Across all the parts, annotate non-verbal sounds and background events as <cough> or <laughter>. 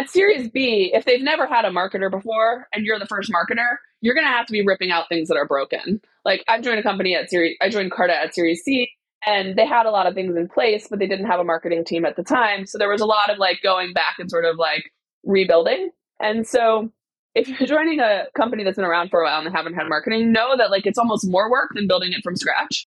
at Series B, if they've never had a marketer before and you're the first marketer, you're going to have to be ripping out things that are broken. Like I joined a company at Series, I joined Carta at Series C, and they had a lot of things in place, but they didn't have a marketing team at the time. So there was a lot of like going back and sort of like rebuilding. And so if you're joining a company that's been around for a while and they haven't had marketing, know that like it's almost more work than building it from scratch.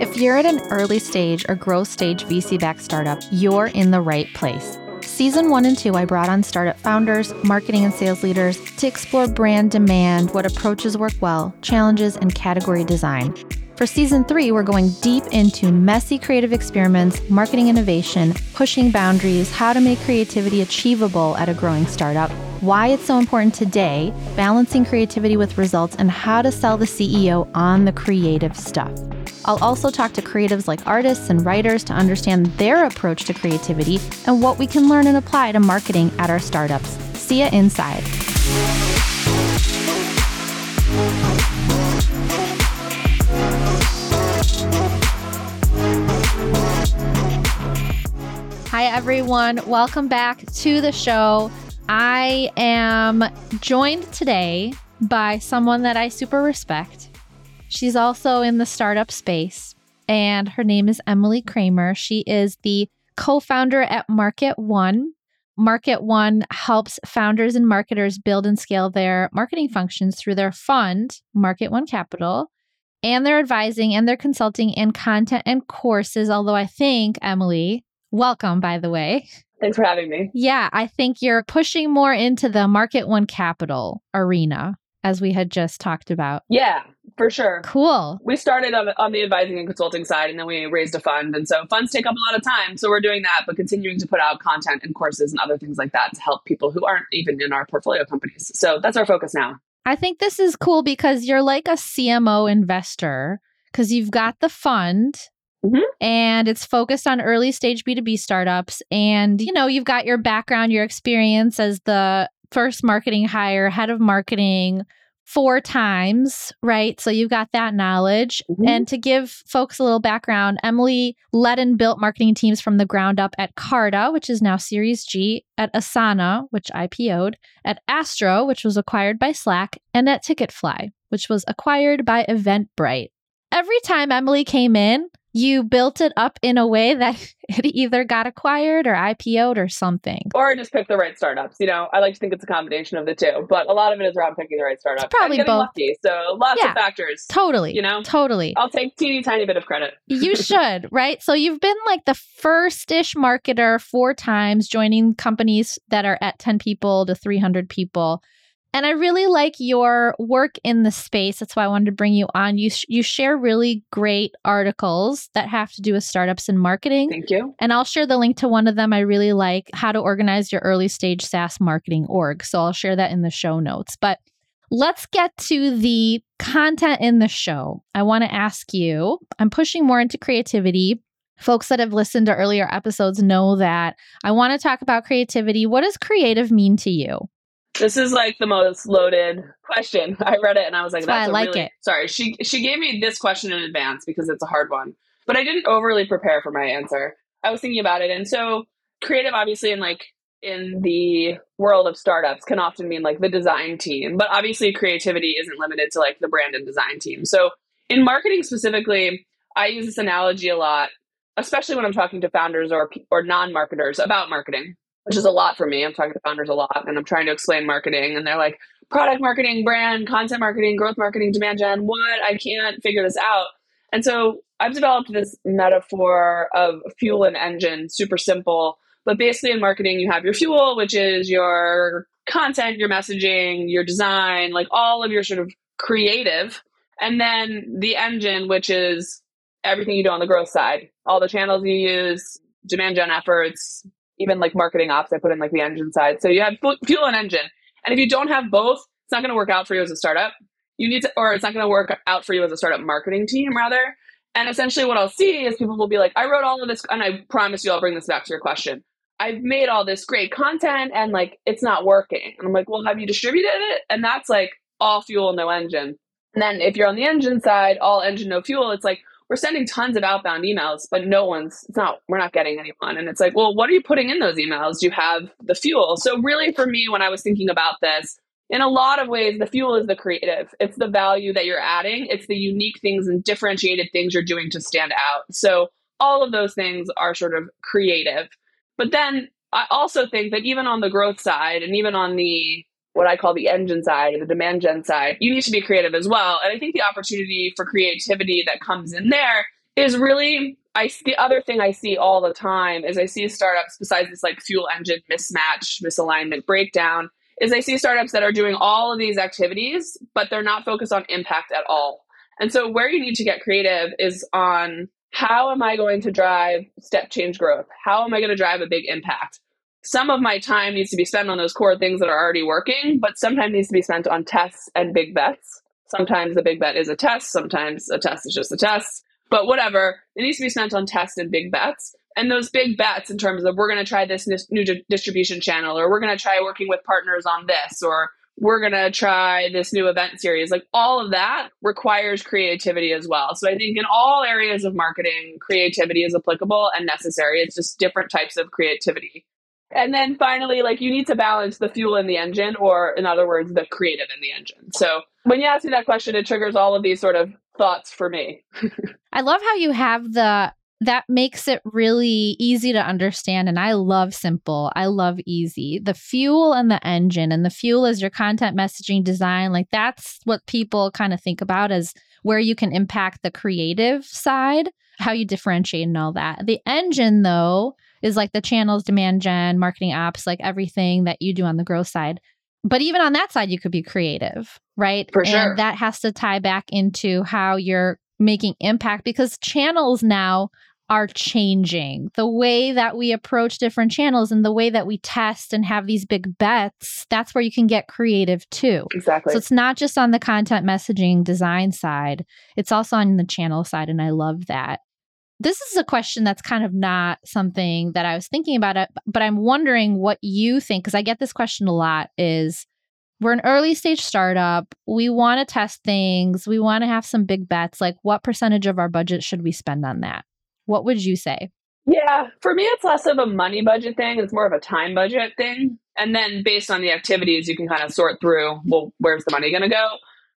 If you're at an early stage or growth stage VC backed startup, you're in the right place. Season one and two, I brought on startup founders, marketing and sales leaders to explore brand demand, what approaches work well, challenges, and category design. For season three, we're going deep into messy creative experiments, marketing innovation, pushing boundaries, how to make creativity achievable at a growing startup, why it's so important today, balancing creativity with results, and how to sell the CEO on the creative stuff. I'll also talk to creatives like artists and writers to understand their approach to creativity and what we can learn and apply to marketing at our startups. See you inside. Everyone. Welcome back to the show. I am joined today by someone that I super respect. She's also in the startup space, and her name is Emily Kramer. She is the co founder at Market One. Market One helps founders and marketers build and scale their marketing functions through their fund, Market One Capital, and their advising and their consulting and content and courses. Although I think, Emily, welcome, by the way. Thanks for having me. Yeah, I think you're pushing more into the Market One Capital arena, as we had just talked about. Yeah, for sure. Cool. We started on, on the advising and consulting side, and then we raised a fund. And so funds take up a lot of time. So we're doing that, but continuing to put out content and courses and other things like that to help people who aren't even in our portfolio companies. So that's our focus now. I think this is cool because you're like a CMO investor because you've got the fund Mhm. and it's focused on early stage B2B startups. And, you know, you've got your background, your experience as the first marketing hire, head of marketing four times, right? So you've got that knowledge. Mhm. And to give folks a little background, Emily led and built marketing teams from the ground up at Carta, which is now Series G, at Asana, which IPO'd, at Astro, which was acquired by Slack, and at Ticketfly, which was acquired by Eventbrite. Every time Emily came in, you built it up in a way that <laughs> it either got acquired or IPO'd or something. Or just pick the right startups. You know, I like to think it's a combination of the two, but a lot of it is around picking the right startup. probably both. lucky. So lots Yeah. of factors. Totally. You know? Totally. I'll take teeny tiny bit of credit. you <laughs> should, right? So you've been like the first ish marketer four times, joining companies that are at 10 people to 300 people. And I really like your work in the space. That's why I wanted to bring you on. You, sh- you share really great articles that have to do with startups and marketing. Thank you. And I'll share the link to one of them I really like how to organize your early stage SaaS marketing org. So I'll share that in the show notes. But let's get to the content in the show. I want to ask you I'm pushing more into creativity. Folks that have listened to earlier episodes know that I want to talk about creativity. What does creative mean to you? This is like the most loaded question. <laughs> I read it and I was like, That's "That's I a like really-" it. Sorry, she she gave me this question in advance because it's a hard one, but I didn't overly prepare for my answer. I was thinking about it, and so creative, obviously, in like in the world of startups, can often mean like the design team, but obviously, creativity isn't limited to like the brand and design team. So in marketing specifically, I use this analogy a lot, especially when I'm talking to founders or or non marketers about marketing which is a lot for me. I'm talking to founders a lot and I'm trying to explain marketing and they're like, product marketing, brand, content marketing, growth marketing, demand gen, what? I can't figure this out. And so I've developed this metaphor of fuel and engine, super simple. But basically in marketing, you have your fuel, which is your content, your messaging, your design, like all of your sort of creative. And then the engine, which is everything you do on the growth side, all the channels you use, demand gen efforts, even like marketing ops, I put in like the engine side. So you have fuel and engine. And if you don't have both, it's not going to work out for you as a startup. You need to, or it's not going to work out for you as a startup marketing team, rather. And essentially, what I'll see is people will be like, I wrote all of this, and I promise you, I'll bring this back to your question. I've made all this great content, and like, it's not working. And I'm like, well, have you distributed it? And that's like all fuel, no engine. And then if you're on the engine side, all engine, no fuel, it's like, we're sending tons of outbound emails, but no one's, it's not, we're not getting anyone. And it's like, well, what are you putting in those emails? Do you have the fuel? So, really, for me, when I was thinking about this, in a lot of ways, the fuel is the creative. It's the value that you're adding, it's the unique things and differentiated things you're doing to stand out. So, all of those things are sort of creative. But then I also think that even on the growth side and even on the what I call the engine side or the demand gen side, you need to be creative as well. And I think the opportunity for creativity that comes in there is really I the other thing I see all the time is I see startups besides this like fuel engine mismatch, misalignment breakdown, is I see startups that are doing all of these activities, but they're not focused on impact at all. And so where you need to get creative is on how am I going to drive step change growth? How am I going to drive a big impact? Some of my time needs to be spent on those core things that are already working, but sometimes needs to be spent on tests and big bets. Sometimes a big bet is a test, sometimes a test is just a test, but whatever, it needs to be spent on tests and big bets. And those big bets in terms of we're going to try this new distribution channel, or we're going to try working with partners on this, or we're going to try this new event series. Like all of that requires creativity as well. So I think in all areas of marketing, creativity is applicable and necessary. It's just different types of creativity. And then finally, like you need to balance the fuel in the engine, or in other words, the creative in the engine. So when you ask me that question, it triggers all of these sort of thoughts for me. <laughs> I love how you have the that makes it really easy to understand. And I love simple. I love easy. The fuel and the engine, and the fuel is your content messaging design. Like that's what people kind of think about as where you can impact the creative side, how you differentiate and all that. The engine, though, is like the channels, demand gen, marketing ops, like everything that you do on the growth side. But even on that side, you could be creative, right? For sure. And that has to tie back into how you're making impact because channels now are changing. The way that we approach different channels and the way that we test and have these big bets, that's where you can get creative too. Exactly. So it's not just on the content messaging design side, it's also on the channel side. And I love that. This is a question that's kind of not something that I was thinking about uh, it, but I'm wondering what you think because I get this question a lot is we're an early stage startup. We want to test things. We want to have some big bets. Like, what percentage of our budget should we spend on that? What would you say? Yeah, for me, it's less of a money budget thing. It's more of a time budget thing. And then based on the activities, you can kind of sort through, well, where's the money going to go?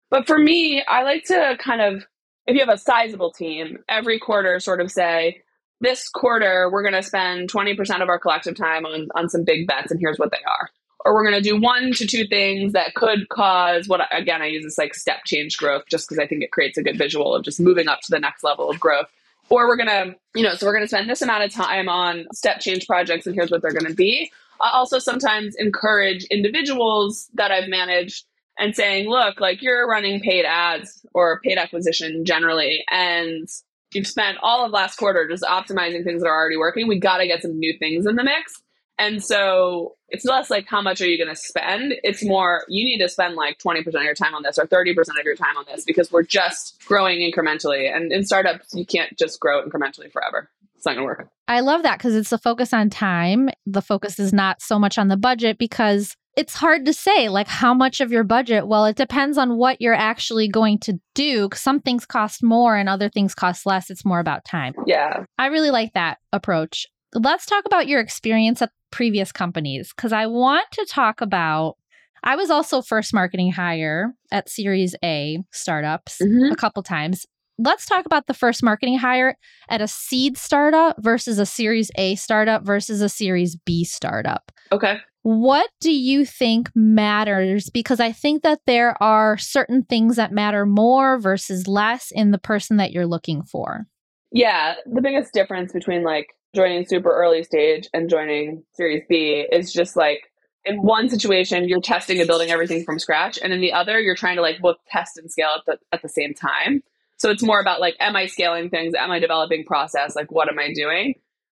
But for me, I like to kind of, if you have a sizable team, every quarter sort of say, this quarter, we're going to spend 20% of our collective time on, on some big bets, and here's what they are. Or we're going to do one to two things that could cause what, again, I use this like step change growth just because I think it creates a good visual of just moving up to the next level of growth or we're gonna you know so we're gonna spend this amount of time on step change projects and here's what they're gonna be i also sometimes encourage individuals that i've managed and saying look like you're running paid ads or paid acquisition generally and you've spent all of last quarter just optimizing things that are already working we got to get some new things in the mix and so it's less like how much are you going to spend? It's more you need to spend like 20% of your time on this or 30% of your time on this because we're just growing incrementally. And in startups, you can't just grow incrementally forever. It's not going to work. I love that because it's the focus on time. The focus is not so much on the budget because it's hard to say like how much of your budget well it depends on what you're actually going to do some things cost more and other things cost less it's more about time yeah i really like that approach let's talk about your experience at previous companies because I want to talk about. I was also first marketing hire at Series A startups mm-hmm. a couple times. Let's talk about the first marketing hire at a seed startup versus a Series A startup versus a Series B startup. Okay. What do you think matters? Because I think that there are certain things that matter more versus less in the person that you're looking for. Yeah. The biggest difference between like joining super early stage and joining Series B is just like in one situation you're testing and building everything from scratch, and in the other you're trying to like both test and scale at the, at the same time. So it's more about like, am I scaling things? Am I developing process? Like, what am I doing?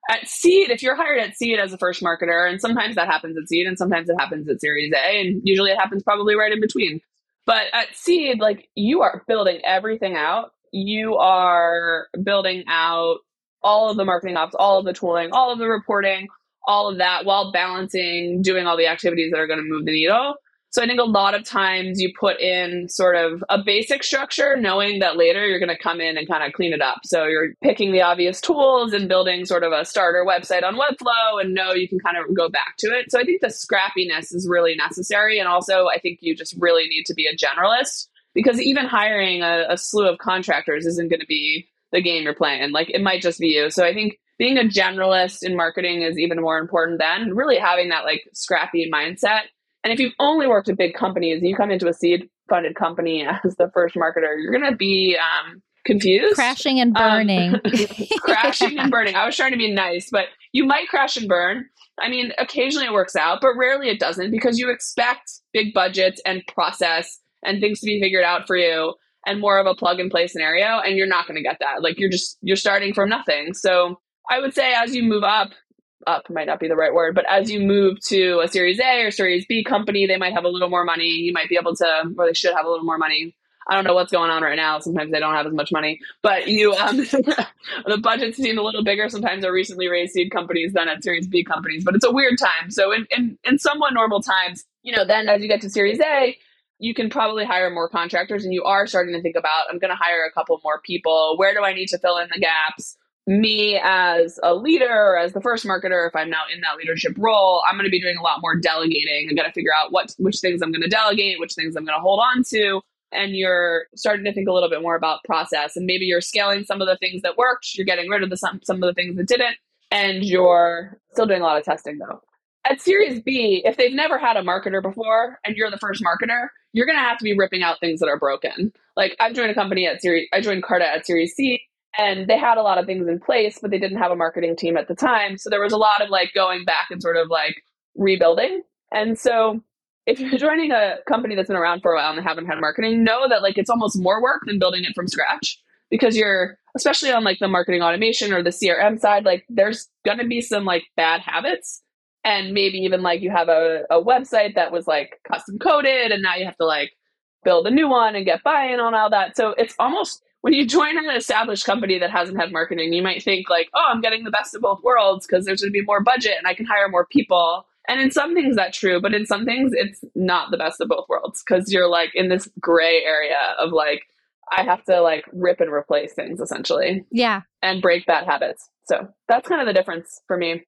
At seed, if you're hired at seed as a first marketer, and sometimes that happens at seed, and sometimes it happens at Series A, and usually it happens probably right in between. But at seed, like you are building everything out. You are building out all of the marketing ops, all of the tooling, all of the reporting, all of that while balancing doing all the activities that are going to move the needle. So I think a lot of times you put in sort of a basic structure, knowing that later you're going to come in and kind of clean it up. So you're picking the obvious tools and building sort of a starter website on Webflow and know you can kind of go back to it. So I think the scrappiness is really necessary. And also, I think you just really need to be a generalist because even hiring a, a slew of contractors isn't going to be the game you're playing. Like it might just be you. So I think being a generalist in marketing is even more important than really having that like scrappy mindset and if you've only worked at big companies and you come into a seed funded company as the first marketer, you're going to be um, confused. Crashing and um, burning. Um, <laughs> crashing and burning. I was trying to be nice, but you might crash and burn. I mean, occasionally it works out, but rarely it doesn't because you expect big budgets and process and things to be figured out for you and more of a plug and play scenario and you're not going to get that. Like you're just you're starting from nothing. So I would say as you move up, up might not be the right word, but as you move to a Series A or Series B company, they might have a little more money. You might be able to, or they should have a little more money. I don't know what's going on right now. Sometimes they don't have as much money, but you, um, <laughs> the budgets seem a little bigger. Sometimes are recently raised seed companies than at Series B companies, but it's a weird time. So in, in, in somewhat normal times, you know, then as you get to Series A, you can probably hire more contractors and you are starting to think about, I'm going to hire a couple more people. Where do I need to fill in the gaps? Me as a leader or as the first marketer, if I'm now in that leadership role, I'm going to be doing a lot more delegating. I'm going to figure out what which things I'm going to delegate, which things I'm going to hold on to. And you're starting to think a little bit more about process. And maybe you're scaling some of the things that worked, you're getting rid of the some, some of the things that didn't, and you're still doing a lot of testing though. At Series B, if they've never had a marketer before and you're the first marketer, you're going to have to be ripping out things that are broken. Like I've joined a company at Series, I joined Carta at Series C and they had a lot of things in place but they didn't have a marketing team at the time. So there was a lot of like going back and sort of like rebuilding. And so if you're joining a company that's been around for a while and they haven't had marketing know that like it's almost more work than building it from scratch because you're especially on like the marketing automation or the crm side like there's gonna be some like bad habits. And maybe even like you have a, a website that was like custom coded and now you have to like build a new one and get buy-in on all that. So it's almost when you join an established company that hasn't had marketing, you might think like, oh, I'm getting the best of both worlds because there's going to be more budget and I can hire more people. And in some things that's true, but in some things it's not the best of both worlds because you're like in this gray area of like, I have to like rip and replace things essentially. Yeah. And break bad habits. So that's kind of the difference for me.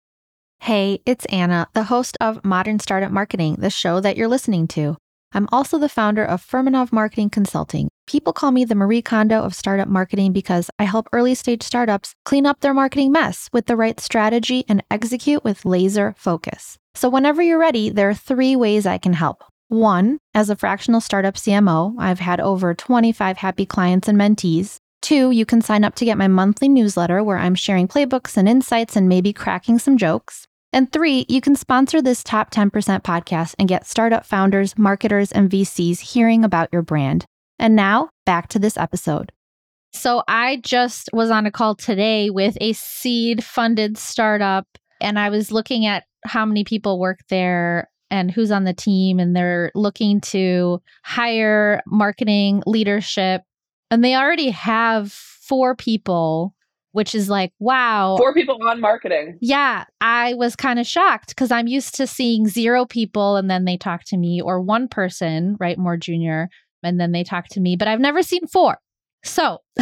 Hey, it's Anna, the host of Modern Startup Marketing, the show that you're listening to. I'm also the founder of Furmanov Marketing Consulting. People call me the Marie Kondo of startup marketing because I help early stage startups clean up their marketing mess with the right strategy and execute with laser focus. So, whenever you're ready, there are three ways I can help. One, as a fractional startup CMO, I've had over 25 happy clients and mentees. Two, you can sign up to get my monthly newsletter where I'm sharing playbooks and insights and maybe cracking some jokes. And three, you can sponsor this top 10% podcast and get startup founders, marketers, and VCs hearing about your brand. And now back to this episode. So I just was on a call today with a seed funded startup, and I was looking at how many people work there and who's on the team, and they're looking to hire marketing leadership. And they already have four people which is like, wow. Four people on marketing. Yeah. I was kind of shocked because I'm used to seeing zero people and then they talk to me, or one person, right, more junior, and then they talk to me, but I've never seen four. So <laughs>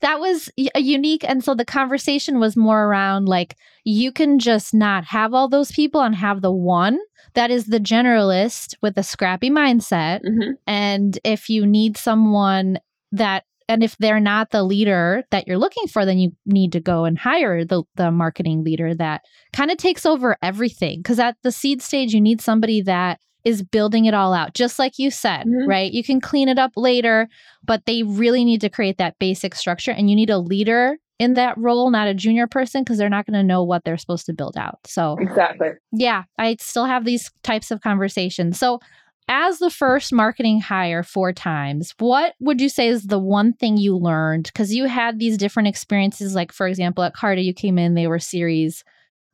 that was a unique. And so the conversation was more around like, you can just not have all those people and have the one that is the generalist with a scrappy mindset. Mm-hmm. And if you need someone that and if they're not the leader that you're looking for then you need to go and hire the, the marketing leader that kind of takes over everything because at the seed stage you need somebody that is building it all out just like you said mm-hmm. right you can clean it up later but they really need to create that basic structure and you need a leader in that role not a junior person because they're not going to know what they're supposed to build out so exactly yeah i still have these types of conversations so as the first marketing hire four times, what would you say is the one thing you learned? Because you had these different experiences, like for example, at Carta, you came in, they were series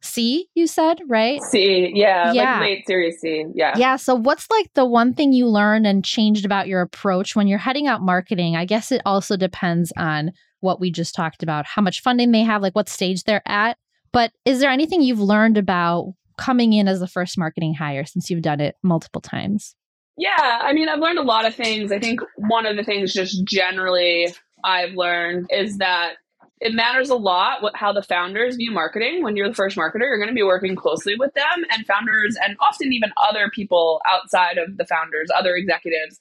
C, you said, right? C, yeah, yeah. like late series C, yeah. Yeah. So, what's like the one thing you learned and changed about your approach when you're heading out marketing? I guess it also depends on what we just talked about, how much funding they have, like what stage they're at. But is there anything you've learned about coming in as the first marketing hire since you've done it multiple times? Yeah, I mean, I've learned a lot of things. I think one of the things just generally I've learned is that it matters a lot what how the founders view marketing. When you're the first marketer you're going to be working closely with them and founders and often even other people outside of the founders other executives.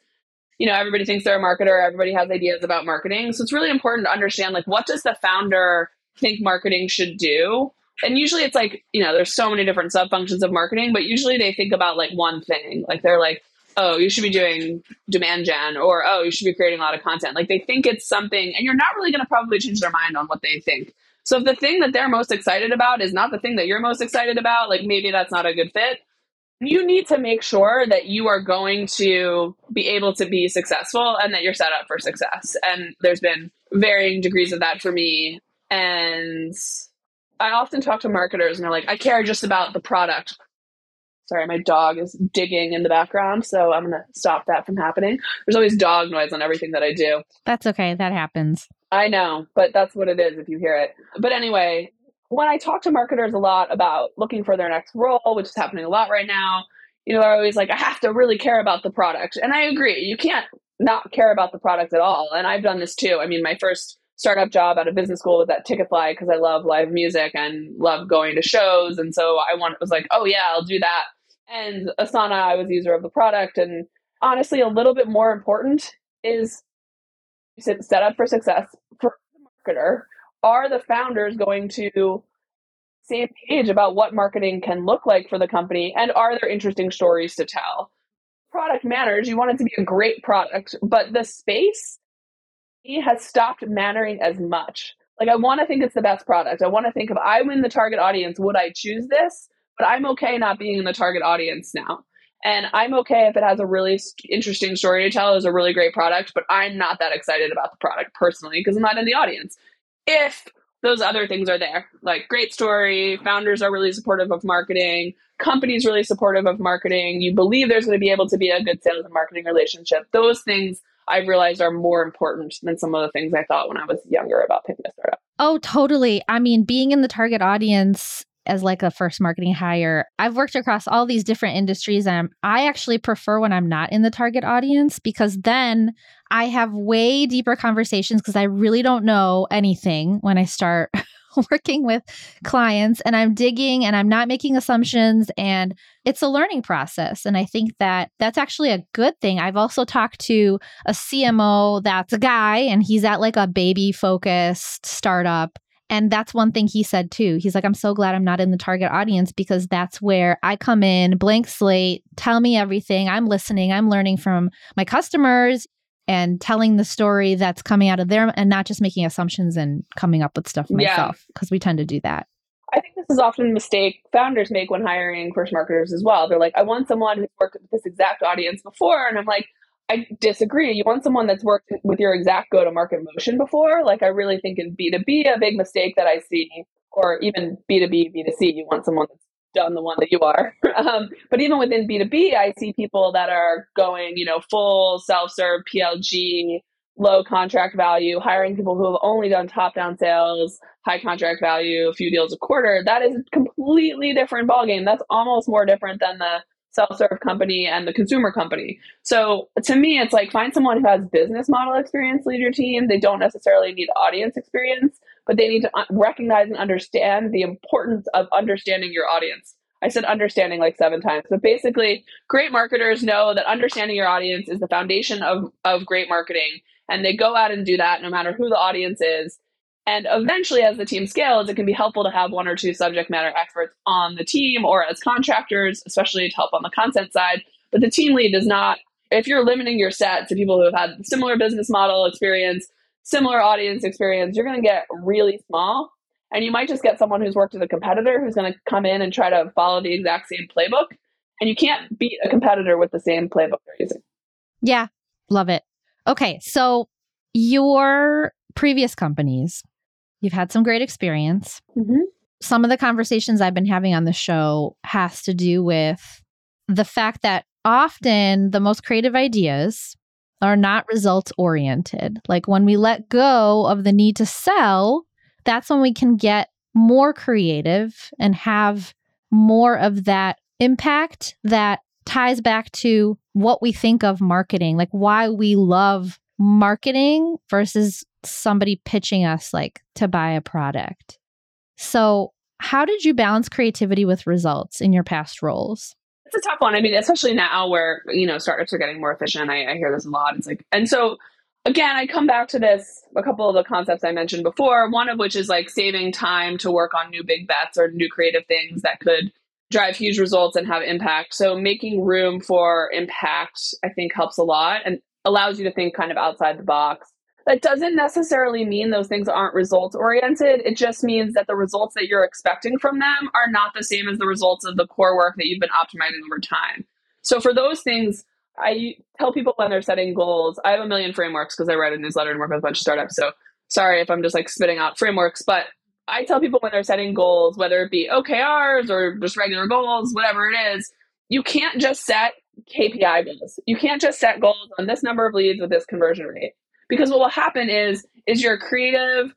You know everybody thinks they're a marketer everybody has ideas about marketing. So it's really important to understand like what does the founder think marketing should do? And usually it's like you know there's so many different sub functions of marketing but usually they think about like one thing. Like they're like oh, you should be doing demand gen, or oh, you should be creating a lot of content. Like they think it's something, and you're not really going to probably change their mind on what they think. So if the thing that they're most excited about is not the thing that you're most excited about, like maybe that's not a good fit. You need to make sure that you are going to be able to be successful and that you're set up for success. And there's been varying degrees of that for me. And I often talk to marketers and they're like, I care just about the product. Sorry, my dog is digging in the background, so I'm going to stop that from happening. There's always dog noise on everything that I do. That's okay. That happens. I know, but that's what it is if you hear it. But anyway, when I talk to marketers a lot about looking for their next role, which is happening a lot right now, you know, they're always like, I have to really care about the product. And I agree. You can't not care about the product at all. And I've done this too. I mean, my first startup job out of business school was at Ticketfly because I love live music and love going to shows. And so I want, was like, oh yeah, I'll do that. And Asana, I was user of the product. And honestly, a little bit more important is set up for success for the marketer. Are the founders going to same page about what marketing can look like for the company? And are there interesting stories to tell? Product matters. You want it to be a great product, but the space has stopped mattering as much. Like I want to think it's the best product. I want to think if I win the target audience, would I choose this? But I'm okay not being in the target audience now. And I'm okay if it has a really interesting story to tell, is a really great product, but I'm not that excited about the product personally because I'm not in the audience. If those other things are there, like great story, founders are really supportive of marketing, companies really supportive of marketing, you believe there's going to be able to be a good sales and marketing relationship, those things I've realized are more important than some of the things I thought when I was younger about picking a startup. Oh, totally. I mean, being in the target audience as like a first marketing hire, I've worked across all these different industries and I actually prefer when I'm not in the target audience because then I have way deeper conversations because I really don't know anything when I start <laughs> <laughs> working with clients and I'm digging and I'm not making assumptions and it's a learning process and I think that that's actually a good thing. I've also talked to a CMO that's a guy and he's at like a baby focused startup and that's one thing he said too. He's like, I'm so glad I'm not in the target audience because that's where I come in, blank slate, tell me everything. I'm listening, I'm learning from my customers and telling the story that's coming out of there and not just making assumptions and coming up with stuff myself because yeah. we tend to do that. I think this is often a mistake founders make when hiring first marketers as well. They're like, I want someone who's worked with this exact audience before. And I'm like, I disagree. You want someone that's worked with your exact go to market motion before. Like, I really think in B2B, a big mistake that I see, or even B2B, B2C, you want someone that's done the one that you are. <laughs> um, but even within B2B, I see people that are going, you know, full self serve PLG, low contract value, hiring people who have only done top down sales, high contract value, a few deals a quarter. That is a completely different ballgame. That's almost more different than the self-serve company and the consumer company. So to me, it's like find someone who has business model experience lead your team. They don't necessarily need audience experience, but they need to recognize and understand the importance of understanding your audience. I said understanding like seven times, but basically, great marketers know that understanding your audience is the foundation of, of great marketing. And they go out and do that no matter who the audience is. And eventually, as the team scales, it can be helpful to have one or two subject matter experts on the team or as contractors, especially to help on the content side. But the team lead does not, if you're limiting your set to people who have had similar business model experience, similar audience experience, you're going to get really small. And you might just get someone who's worked with a competitor who's going to come in and try to follow the exact same playbook. And you can't beat a competitor with the same playbook they're using. Yeah, love it. Okay, so your previous companies, You've had some great experience. Mm-hmm. Some of the conversations I've been having on the show has to do with the fact that often the most creative ideas are not results oriented. Like when we let go of the need to sell, that's when we can get more creative and have more of that impact that ties back to what we think of marketing, like why we love marketing versus somebody pitching us like to buy a product. So, how did you balance creativity with results in your past roles? It's a tough one. I mean, especially now where, you know, startups are getting more efficient. I, I hear this a lot. It's like, and so again, I come back to this a couple of the concepts I mentioned before, one of which is like saving time to work on new big bets or new creative things that could drive huge results and have impact. So making room for impact, I think helps a lot and allows you to think kind of outside the box. That doesn't necessarily mean those things aren't results oriented. It just means that the results that you're expecting from them are not the same as the results of the core work that you've been optimizing over time. So for those things, I tell people when they're setting goals, I have a million frameworks because I write a newsletter and work with a bunch of startups. So sorry if I'm just like spitting out frameworks, but I tell people when they're setting goals, whether it be OKRs or just regular goals, whatever it is, you can't just set KPI goals. You can't just set goals on this number of leads with this conversion rate. Because what will happen is is your creative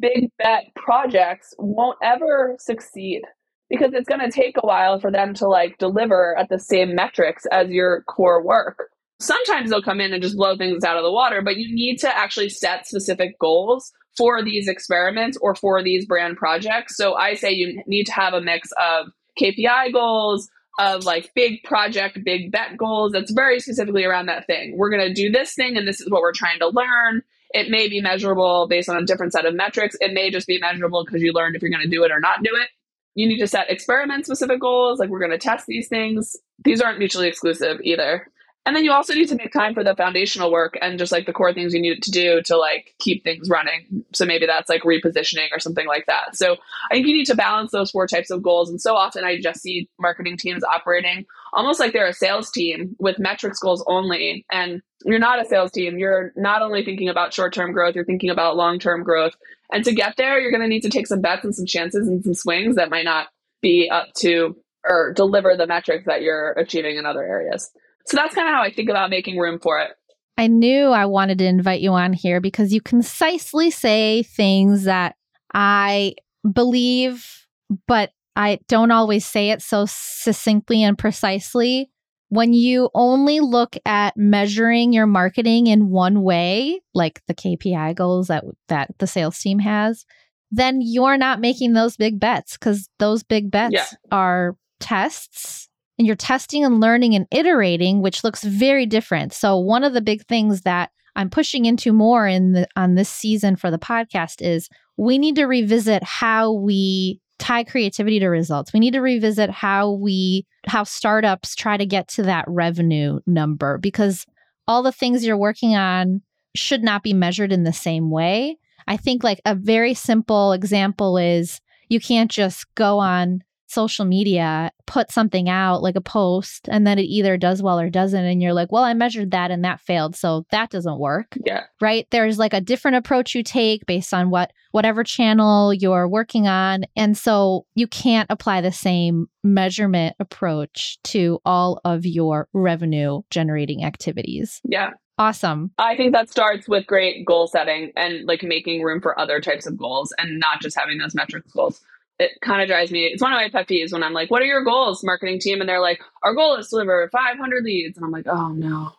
big bet projects won't ever succeed because it's going to take a while for them to like deliver at the same metrics as your core work. Sometimes they'll come in and just blow things out of the water, but you need to actually set specific goals for these experiments or for these brand projects. So I say you need to have a mix of KPI goals, of like big project, big bet goals that's very specifically around that thing. We're going to do this thing and this is what we're trying to learn. It may be measurable based on a different set of metrics. It may just be measurable because you learned if you're going to do it or not do it. You need to set experiment specific goals, like we're going to test these things. These aren't mutually exclusive either. And then you also need to make time for the foundational work and just like the core things you need to do to like keep things running. So maybe that's like repositioning or something like that. So I think you need to balance those four types of goals. And so often I just see marketing teams operating almost like they're a sales team with metrics goals only. And you're not a sales team. You're not only thinking about short term growth, you're thinking about long term growth. And to get there, you're going to need to take some bets and some chances and some swings that might not be up to or deliver the metrics that you're achieving in other areas. So that's kind of how I think about making room for it. I knew I wanted to invite you on here because you concisely say things that I believe, but I don't always say it so succinctly and precisely. When you only look at measuring your marketing in one way, like the KPI goals that that the sales team has, then you're not making those big bets because those big bets yeah. are tests and you're testing and learning and iterating, which looks very different. So one of the big things that I'm pushing into more in the on this season for the podcast is we need to revisit how we tie creativity to results. We need to revisit how we how startups try to get to that revenue number because all the things you're working on should not be measured in the same way. I think like a very simple example is you can't just go on social media put something out like a post and then it either does well or doesn't and you're like well i measured that and that failed so that doesn't work yeah. right? There's like a different approach you take based on what whatever channel you're working on and so you can't apply the same measurement approach to all of your revenue generating activities. Yeah. Awesome. I think that starts with great goal setting and like making room for other types of goals and not just having those metrics goals it kind of drives me. It's one of my pet peeves when I'm like, "What are your goals, marketing team?" And they're like, "Our goal is to deliver 500 leads," and I'm like, "Oh no."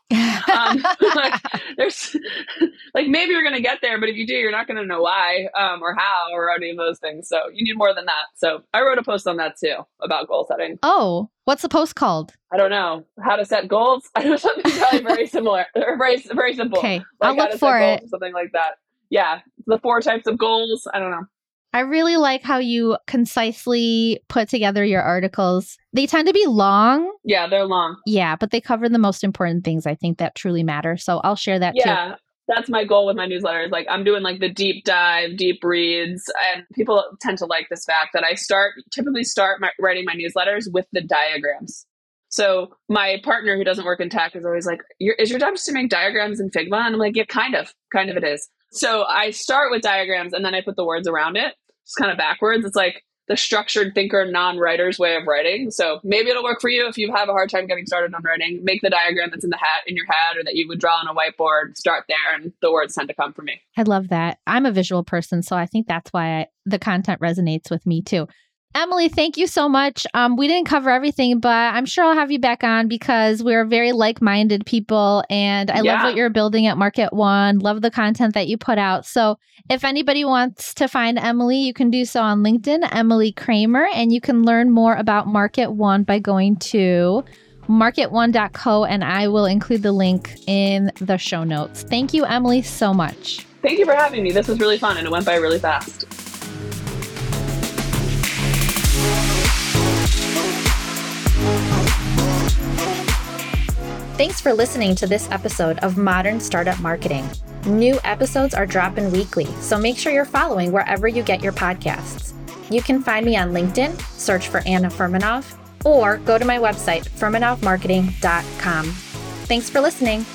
um, <laughs> like, there's like maybe you're gonna get there, but if you do, you're not gonna know why um, or how or any of those things. So you need more than that. So I wrote a post on that too about goal setting. Oh, what's the post called? I don't know how to set goals. <laughs> I know something probably very <laughs> similar or very very simple. Okay, like I'll look for it. Something like that. Yeah, the four types of goals. I don't know. I really like how you concisely put together your articles. They tend to be long. Yeah, they're long. Yeah, but they cover the most important things I think that truly matter. So I'll share that yeah. Too. That's my goal with my newsletters. Like I'm doing like the deep dive, deep reads, and people tend to like this fact that I start typically start my, writing my newsletters with the diagrams. So my partner who doesn't work in tech is always like, "Is your job just to make diagrams in Figma?" And I'm like, "Yeah, kind of, kind of it is." So I start with diagrams and then I put the words around it it's kind of backwards. It's like the structured thinker, non writer's way of writing. So maybe it'll work for you if you have a hard time getting started on writing. Make the diagram that's in the hat in your head or that you would draw on a whiteboard, start there, and the words tend to come for me. I love that. I'm a visual person, so I think that's why I, the content resonates with me too. Emily, thank you so much. Um, we didn't cover everything, but I'm sure I'll have you back on because we're very like minded people. And I yeah. love what you're building at Market One, love the content that you put out. So if anybody wants to find Emily, you can do so on LinkedIn, Emily Kramer, and you can learn more about Market One by going to market1.co, and I will include the link in the show notes. Thank you, Emily, so much. Thank you for having me. This was really fun and it went by really fast. Thanks for listening to this episode of Modern Startup Marketing. New episodes are dropping weekly, so make sure you're following wherever you get your podcasts. You can find me on LinkedIn, search for Anna Furmanov, or go to my website, furmanovmarketing.com. Thanks for listening.